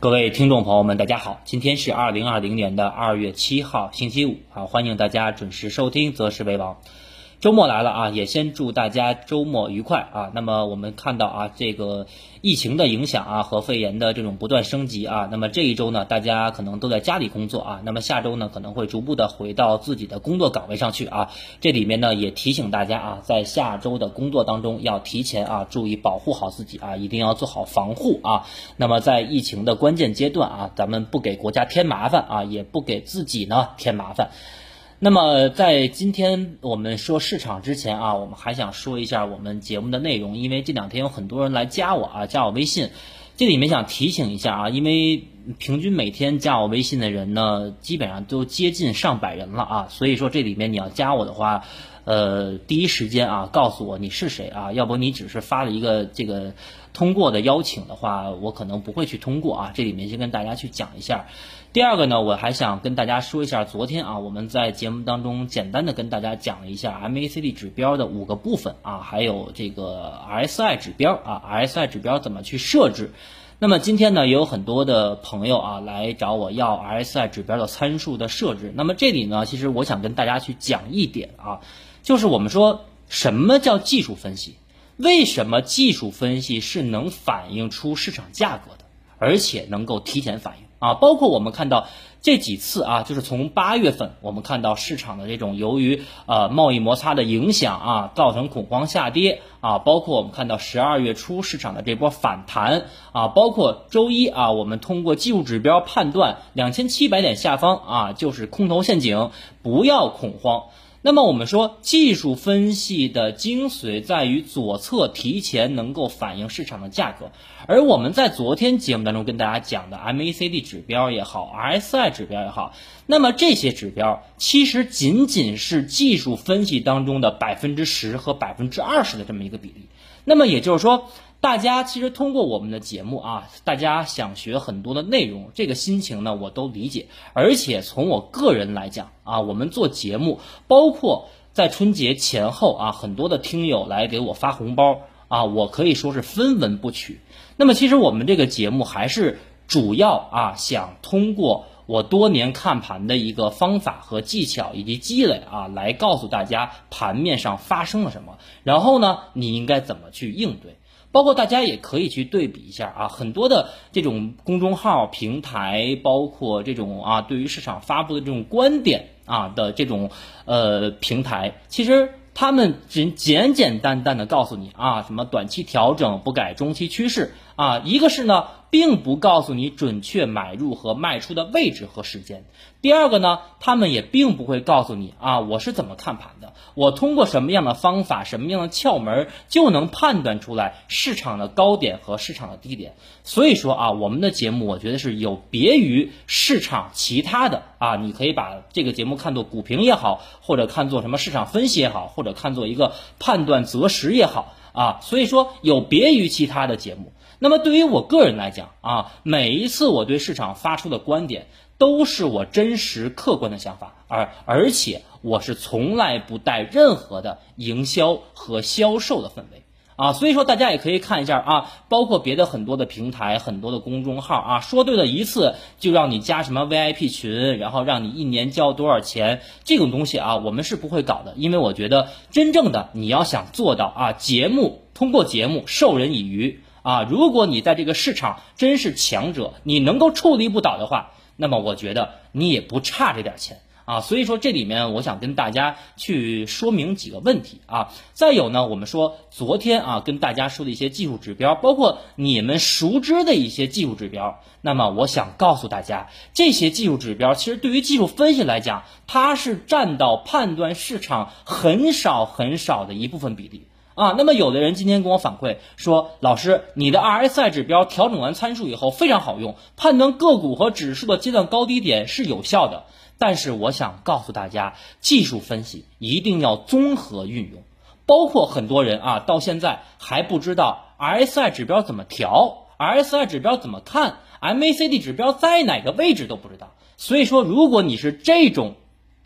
各位听众朋友们，大家好，今天是二零二零年的二月七号，星期五，好，欢迎大家准时收听《择时为王》。周末来了啊，也先祝大家周末愉快啊。那么我们看到啊，这个疫情的影响啊和肺炎的这种不断升级啊，那么这一周呢，大家可能都在家里工作啊，那么下周呢可能会逐步的回到自己的工作岗位上去啊。这里面呢也提醒大家啊，在下周的工作当中要提前啊注意保护好自己啊，一定要做好防护啊。那么在疫情的关键阶段啊，咱们不给国家添麻烦啊，也不给自己呢添麻烦。那么在今天我们说市场之前啊，我们还想说一下我们节目的内容，因为这两天有很多人来加我啊，加我微信，这里面想提醒一下啊，因为平均每天加我微信的人呢，基本上都接近上百人了啊，所以说这里面你要加我的话，呃，第一时间啊告诉我你是谁啊，要不你只是发了一个这个通过的邀请的话，我可能不会去通过啊，这里面先跟大家去讲一下。第二个呢，我还想跟大家说一下，昨天啊，我们在节目当中简单的跟大家讲了一下 MACD 指标的五个部分啊，还有这个 RSI 指标啊，RSI 指标怎么去设置。那么今天呢，也有很多的朋友啊来找我要 RSI 指标的参数的设置。那么这里呢，其实我想跟大家去讲一点啊，就是我们说什么叫技术分析？为什么技术分析是能反映出市场价格的，而且能够提前反应？啊，包括我们看到这几次啊，就是从八月份，我们看到市场的这种由于呃贸易摩擦的影响啊，造成恐慌下跌啊，包括我们看到十二月初市场的这波反弹啊，包括周一啊，我们通过技术指标判断两千七百点下方啊就是空头陷阱，不要恐慌。那么我们说，技术分析的精髓在于左侧提前能够反映市场的价格，而我们在昨天节目当中跟大家讲的 MACD 指标也好，RSI 指标也好，那么这些指标其实仅仅是技术分析当中的百分之十和百分之二十的这么一个比例。那么也就是说。大家其实通过我们的节目啊，大家想学很多的内容，这个心情呢我都理解。而且从我个人来讲啊，我们做节目，包括在春节前后啊，很多的听友来给我发红包啊，我可以说是分文不取。那么其实我们这个节目还是主要啊，想通过我多年看盘的一个方法和技巧以及积累啊，来告诉大家盘面上发生了什么，然后呢，你应该怎么去应对。包括大家也可以去对比一下啊，很多的这种公众号平台，包括这种啊，对于市场发布的这种观点啊的这种呃平台，其实他们只简简单单的告诉你啊，什么短期调整不改中期趋势啊，一个是呢。并不告诉你准确买入和卖出的位置和时间。第二个呢，他们也并不会告诉你啊，我是怎么看盘的，我通过什么样的方法、什么样的窍门就能判断出来市场的高点和市场的低点。所以说啊，我们的节目我觉得是有别于市场其他的啊，你可以把这个节目看作股评也好，或者看作什么市场分析也好，或者看作一个判断择时也好啊。所以说有别于其他的节目。那么对于我个人来讲啊，每一次我对市场发出的观点，都是我真实客观的想法，而而且我是从来不带任何的营销和销售的氛围啊，所以说大家也可以看一下啊，包括别的很多的平台、很多的公众号啊，说对了一次就让你加什么 VIP 群，然后让你一年交多少钱，这种东西啊，我们是不会搞的，因为我觉得真正的你要想做到啊，节目通过节目授人以渔。啊，如果你在这个市场真是强者，你能够矗立不倒的话，那么我觉得你也不差这点钱啊。所以说这里面我想跟大家去说明几个问题啊。再有呢，我们说昨天啊跟大家说的一些技术指标，包括你们熟知的一些技术指标，那么我想告诉大家，这些技术指标其实对于技术分析来讲，它是占到判断市场很少很少的一部分比例。啊，那么有的人今天跟我反馈说，老师，你的 RSI 指标调整完参数以后非常好用，判断个股和指数的阶段高低点是有效的。但是我想告诉大家，技术分析一定要综合运用，包括很多人啊，到现在还不知道 RSI 指标怎么调，RSI 指标怎么看，MACD 指标在哪个位置都不知道。所以说，如果你是这种。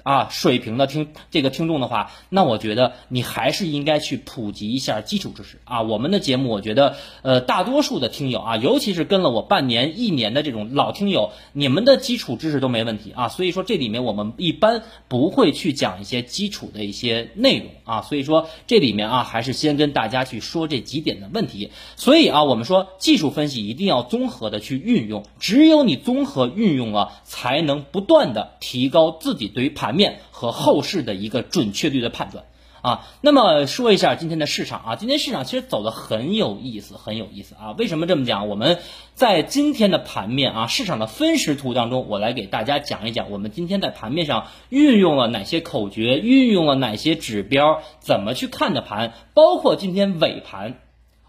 啊水平的听这个听众的话，那我觉得你还是应该去普及一下基础知识啊。我们的节目，我觉得呃大多数的听友啊，尤其是跟了我半年、一年的这种老听友，你们的基础知识都没问题啊。所以说这里面我们一般不会去讲一些基础的一些内容啊。所以说这里面啊，还是先跟大家去说这几点的问题。所以啊，我们说技术分析一定要综合的去运用，只有你综合运用了，才能不断的提高自己对于盘面和后市的一个准确率的判断啊，那么说一下今天的市场啊，今天市场其实走的很有意思，很有意思啊。为什么这么讲？我们在今天的盘面啊，市场的分时图当中，我来给大家讲一讲，我们今天在盘面上运用了哪些口诀，运用了哪些指标，怎么去看的盘，包括今天尾盘。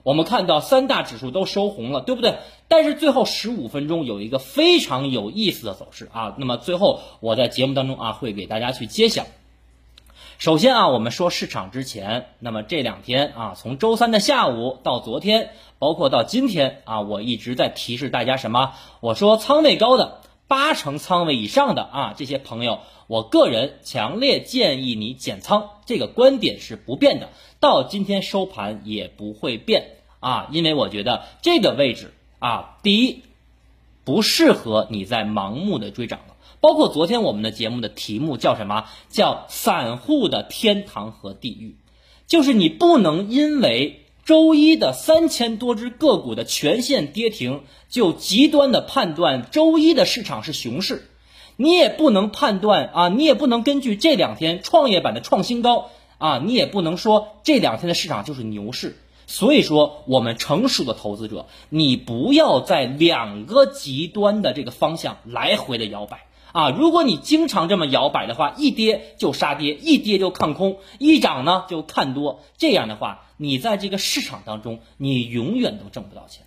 我们看到三大指数都收红了，对不对？但是最后十五分钟有一个非常有意思的走势啊。那么最后我在节目当中啊会给大家去揭晓。首先啊，我们说市场之前，那么这两天啊，从周三的下午到昨天，包括到今天啊，我一直在提示大家什么？我说仓位高的八成仓位以上的啊，这些朋友。我个人强烈建议你减仓，这个观点是不变的，到今天收盘也不会变啊，因为我觉得这个位置啊，第一不适合你在盲目的追涨了。包括昨天我们的节目的题目叫什么？叫散户的天堂和地狱，就是你不能因为周一的三千多只个股的全线跌停，就极端的判断周一的市场是熊市。你也不能判断啊，你也不能根据这两天创业板的创新高啊，你也不能说这两天的市场就是牛市。所以说，我们成熟的投资者，你不要在两个极端的这个方向来回的摇摆啊。如果你经常这么摇摆的话，一跌就杀跌，一跌就看空，一涨呢就看多，这样的话，你在这个市场当中，你永远都挣不到钱。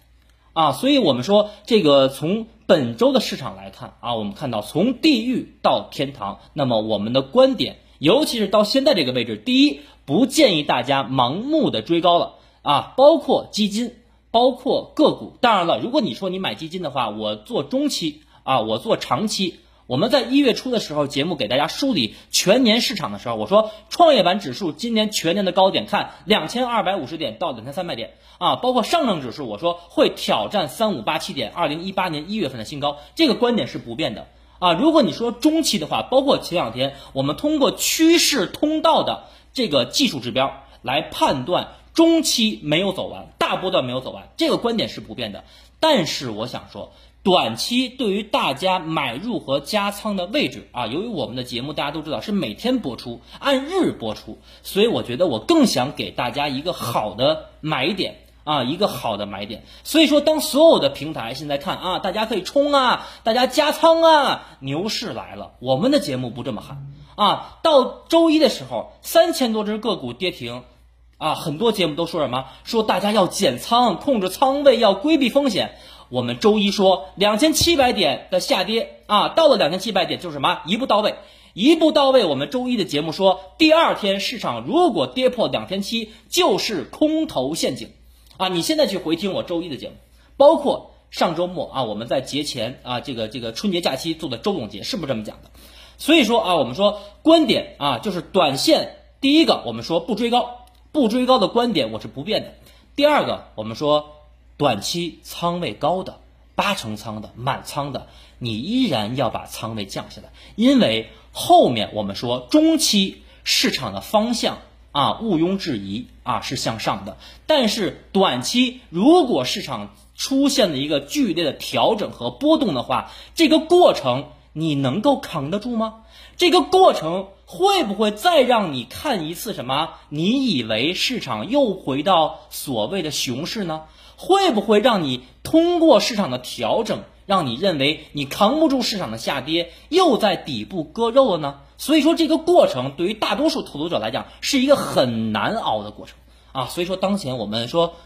啊，所以我们说这个从本周的市场来看啊，我们看到从地狱到天堂，那么我们的观点，尤其是到现在这个位置，第一，不建议大家盲目的追高了啊，包括基金，包括个股。当然了，如果你说你买基金的话，我做中期啊，我做长期。我们在一月初的时候，节目给大家梳理全年市场的时候，我说创业板指数今年全年的高点看两千二百五十点到两千三百点啊，包括上证指数，我说会挑战三五八七点，二零一八年一月份的新高，这个观点是不变的啊。如果你说中期的话，包括前两天我们通过趋势通道的这个技术指标来判断中期没有走完，大波段没有走完，这个观点是不变的。但是我想说。短期对于大家买入和加仓的位置啊，由于我们的节目大家都知道是每天播出，按日播出，所以我觉得我更想给大家一个好的买点啊，一个好的买点。所以说，当所有的平台现在看啊，大家可以冲啊，大家加仓啊，牛市来了，我们的节目不这么喊啊。到周一的时候，三千多只个股跌停啊，很多节目都说什么？说大家要减仓，控制仓位，要规避风险。我们周一说两千七百点的下跌啊，到了两千七百点就是什么一步到位，一步到位。我们周一的节目说，第二天市场如果跌破两千七，就是空头陷阱啊。你现在去回听我周一的节目，包括上周末啊，我们在节前啊，这个这个春节假期做的周总结，是不是这么讲的？所以说啊，我们说观点啊，就是短线第一个，我们说不追高，不追高的观点我是不变的。第二个，我们说。短期仓位高的八成仓的满仓的，你依然要把仓位降下来，因为后面我们说中期市场的方向啊，毋庸置疑啊是向上的。但是短期如果市场出现了一个剧烈的调整和波动的话，这个过程你能够扛得住吗？这个过程会不会再让你看一次什么？你以为市场又回到所谓的熊市呢？会不会让你通过市场的调整，让你认为你扛不住市场的下跌，又在底部割肉了呢？所以说这个过程对于大多数投资者来讲是一个很难熬的过程啊。所以说当前我们说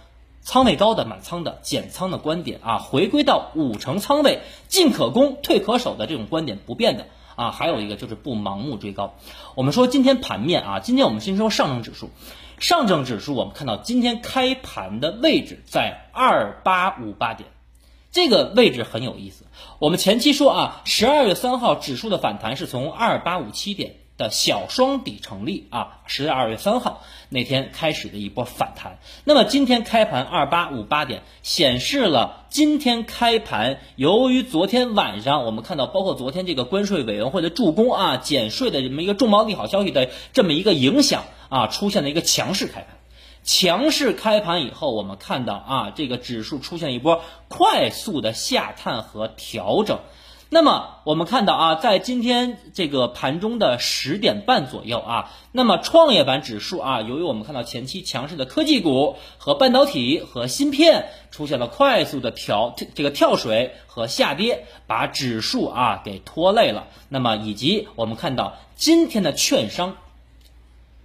仓位高的满仓的减仓的观点啊，回归到五成仓位进可攻退可守的这种观点不变的啊。还有一个就是不盲目追高。我们说今天盘面啊，今天我们先说上证指数。上证指数，我们看到今天开盘的位置在二八五八点，这个位置很有意思。我们前期说啊，十二月三号指数的反弹是从二八五七点的小双底成立啊，十月二月三号那天开始的一波反弹。那么今天开盘二八五八点，显示了今天开盘由于昨天晚上我们看到，包括昨天这个关税委员会的助攻啊，减税的这么一个重磅利好消息的这么一个影响啊，出现了一个强势开盘。强势开盘以后，我们看到啊，这个指数出现一波快速的下探和调整。那么我们看到啊，在今天这个盘中的十点半左右啊，那么创业板指数啊，由于我们看到前期强势的科技股和半导体和芯片出现了快速的调这个跳水和下跌，把指数啊给拖累了。那么以及我们看到今天的券商，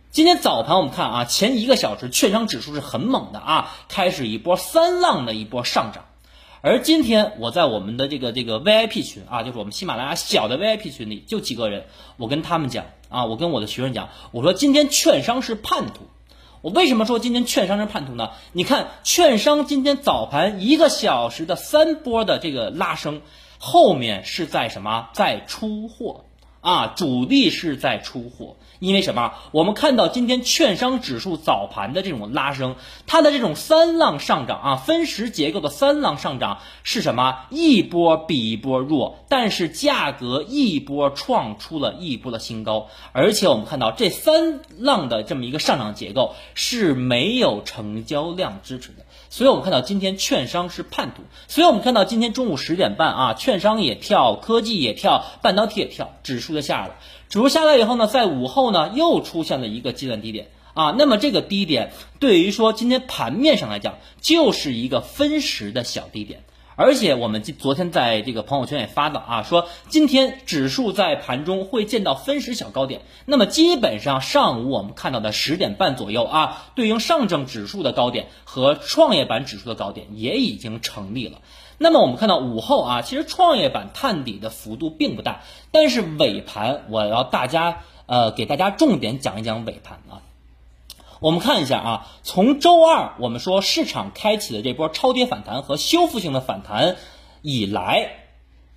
今天早盘我们看啊，前一个小时券商指数是很猛的啊，开始一波三浪的一波上涨。而今天我在我们的这个这个 VIP 群啊，就是我们喜马拉雅小的 VIP 群里，就几个人，我跟他们讲啊，我跟我的学生讲，我说今天券商是叛徒。我为什么说今天券商是叛徒呢？你看券商今天早盘一个小时的三波的这个拉升，后面是在什么？在出货啊，主力是在出货。因为什么？我们看到今天券商指数早盘的这种拉升，它的这种三浪上涨啊，分时结构的三浪上涨是什么？一波比一波弱，但是价格一波创出了一波的新高，而且我们看到这三浪的这么一个上涨结构是没有成交量支持的，所以我们看到今天券商是叛徒，所以我们看到今天中午十点半啊，券商也跳，科技也跳，半导体也跳，指数就下了。指数下来以后呢，在午后呢又出现了一个阶段低点。啊，那么这个低点对于说今天盘面上来讲，就是一个分时的小低点，而且我们昨天在这个朋友圈也发了啊，说今天指数在盘中会见到分时小高点，那么基本上上午我们看到的十点半左右啊，对应上证指数的高点和创业板指数的高点也已经成立了。那么我们看到午后啊，其实创业板探底的幅度并不大，但是尾盘我要大家呃给大家重点讲一讲尾盘啊。我们看一下啊，从周二我们说市场开启的这波超跌反弹和修复性的反弹以来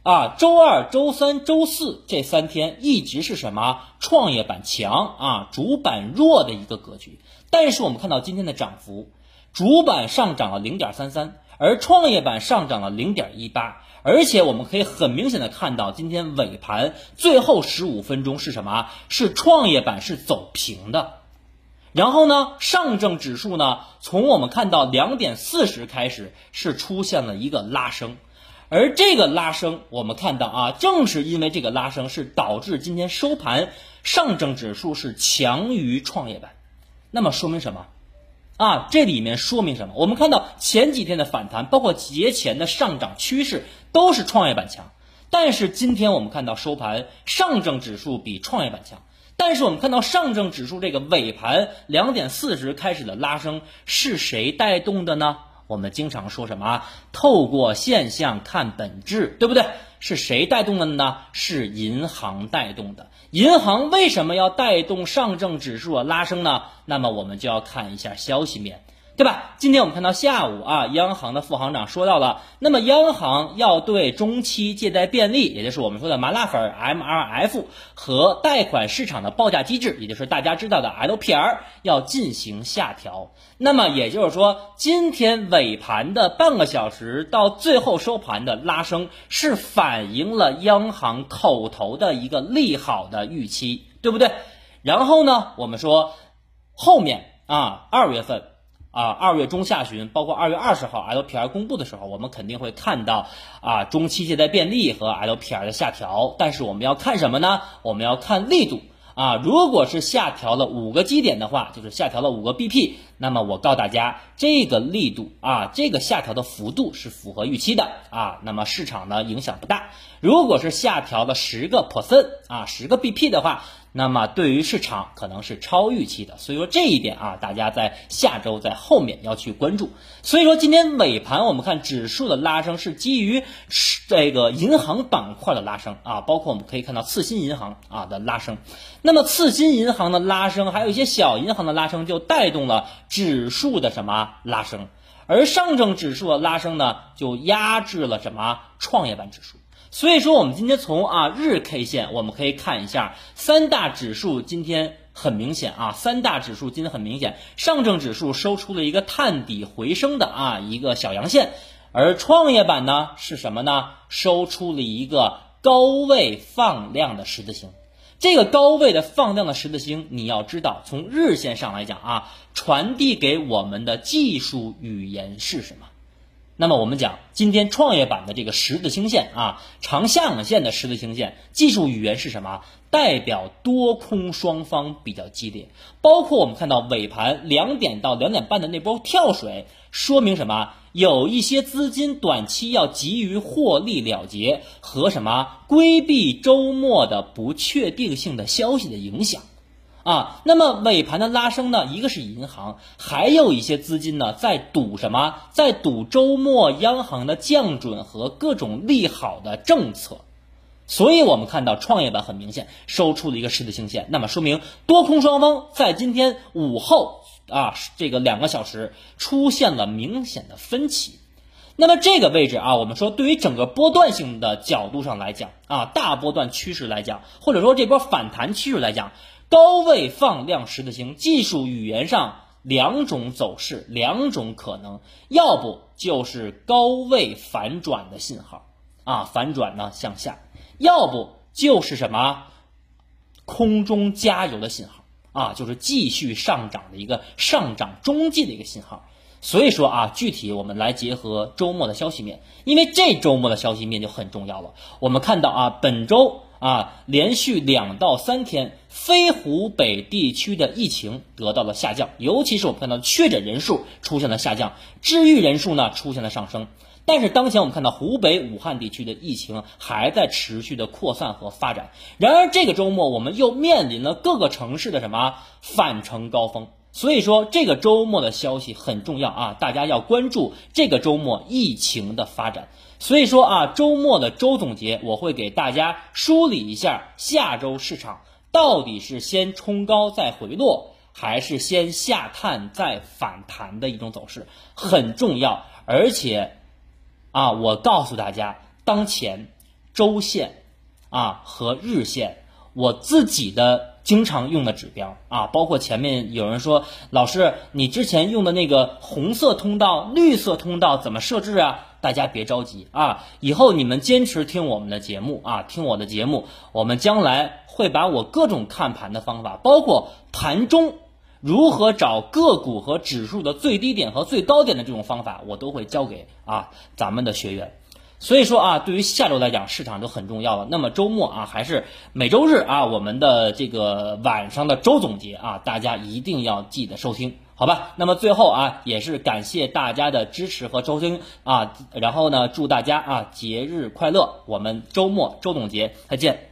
啊，周二、周三、周四这三天一直是什么创业板强啊，主板弱的一个格局。但是我们看到今天的涨幅，主板上涨了零点三三。而创业板上涨了零点一八，而且我们可以很明显的看到，今天尾盘最后十五分钟是什么？是创业板是走平的。然后呢，上证指数呢，从我们看到两点四十开始是出现了一个拉升，而这个拉升我们看到啊，正是因为这个拉升是导致今天收盘上证指数是强于创业板，那么说明什么？啊，这里面说明什么？我们看到前几天的反弹，包括节前的上涨趋势，都是创业板强。但是今天我们看到收盘，上证指数比创业板强。但是我们看到上证指数这个尾盘两点四十开始的拉升，是谁带动的呢？我们经常说什么啊？透过现象看本质，对不对？是谁带动的呢？是银行带动的。银行为什么要带动上证指数拉升呢？那么我们就要看一下消息面。对吧？今天我们看到下午啊，央行的副行长说到了，那么央行要对中期借贷便利，也就是我们说的麻辣粉 MRF 和贷款市场的报价机制，也就是大家知道的 LPR，要进行下调。那么也就是说，今天尾盘的半个小时到最后收盘的拉升，是反映了央行口头的一个利好的预期，对不对？然后呢，我们说后面啊，二月份。啊，二月中下旬，包括二月二十号 LPR 公布的时候，我们肯定会看到啊，中期借贷便利和 LPR 的下调。但是我们要看什么呢？我们要看力度啊。如果是下调了五个基点的话，就是下调了五个 BP，那么我告大家，这个力度啊，这个下调的幅度是符合预期的啊。那么市场呢影响不大。如果是下调了十个 percent 啊，十个 BP 的话。那么对于市场可能是超预期的，所以说这一点啊，大家在下周在后面要去关注。所以说今天尾盘我们看指数的拉升是基于这个银行板块的拉升啊，包括我们可以看到次新银行啊的拉升。那么次新银行的拉升，还有一些小银行的拉升，就带动了指数的什么拉升？而上证指数的拉升呢，就压制了什么创业板指数。所以说，我们今天从啊日 K 线，我们可以看一下三大指数今天很明显啊，三大指数今天很明显，上证指数收出了一个探底回升的啊一个小阳线，而创业板呢是什么呢？收出了一个高位放量的十字星。这个高位的放量的十字星，你要知道，从日线上来讲啊，传递给我们的技术语言是什么？那么我们讲今天创业板的这个十字星线啊，长下影线的十字星线，技术语言是什么？代表多空双方比较激烈。包括我们看到尾盘两点到两点半的那波跳水，说明什么？有一些资金短期要急于获利了结和什么规避周末的不确定性的消息的影响。啊，那么尾盘的拉升呢？一个是银行，还有一些资金呢在赌什么？在赌周末央行的降准和各种利好的政策。所以我们看到创业板很明显收出了一个十字星线，那么说明多空双方在今天午后啊这个两个小时出现了明显的分歧。那么这个位置啊，我们说对于整个波段性的角度上来讲啊，大波段趋势来讲，或者说这波反弹趋势来讲。高位放量十字星，技术语言上两种走势，两种可能，要不就是高位反转的信号啊，反转呢向下；要不就是什么空中加油的信号啊，就是继续上涨的一个上涨中继的一个信号。所以说啊，具体我们来结合周末的消息面，因为这周末的消息面就很重要了。我们看到啊，本周。啊，连续两到三天，非湖北地区的疫情得到了下降，尤其是我们看到确诊人数出现了下降，治愈人数呢出现了上升。但是当前我们看到湖北武汉地区的疫情还在持续的扩散和发展。然而这个周末我们又面临了各个城市的什么返程高峰。所以说这个周末的消息很重要啊，大家要关注这个周末疫情的发展。所以说啊，周末的周总结，我会给大家梳理一下下周市场到底是先冲高再回落，还是先下探再反弹的一种走势，很重要。而且啊，我告诉大家，当前周线啊和日线，我自己的。经常用的指标啊，包括前面有人说，老师，你之前用的那个红色通道、绿色通道怎么设置啊？大家别着急啊，以后你们坚持听我们的节目啊，听我的节目，我们将来会把我各种看盘的方法，包括盘中如何找个股和指数的最低点和最高点的这种方法，我都会教给啊咱们的学员。所以说啊，对于下周来讲，市场就很重要了。那么周末啊，还是每周日啊，我们的这个晚上的周总结啊，大家一定要记得收听，好吧？那么最后啊，也是感谢大家的支持和收听啊，然后呢，祝大家啊节日快乐！我们周末周总结再见。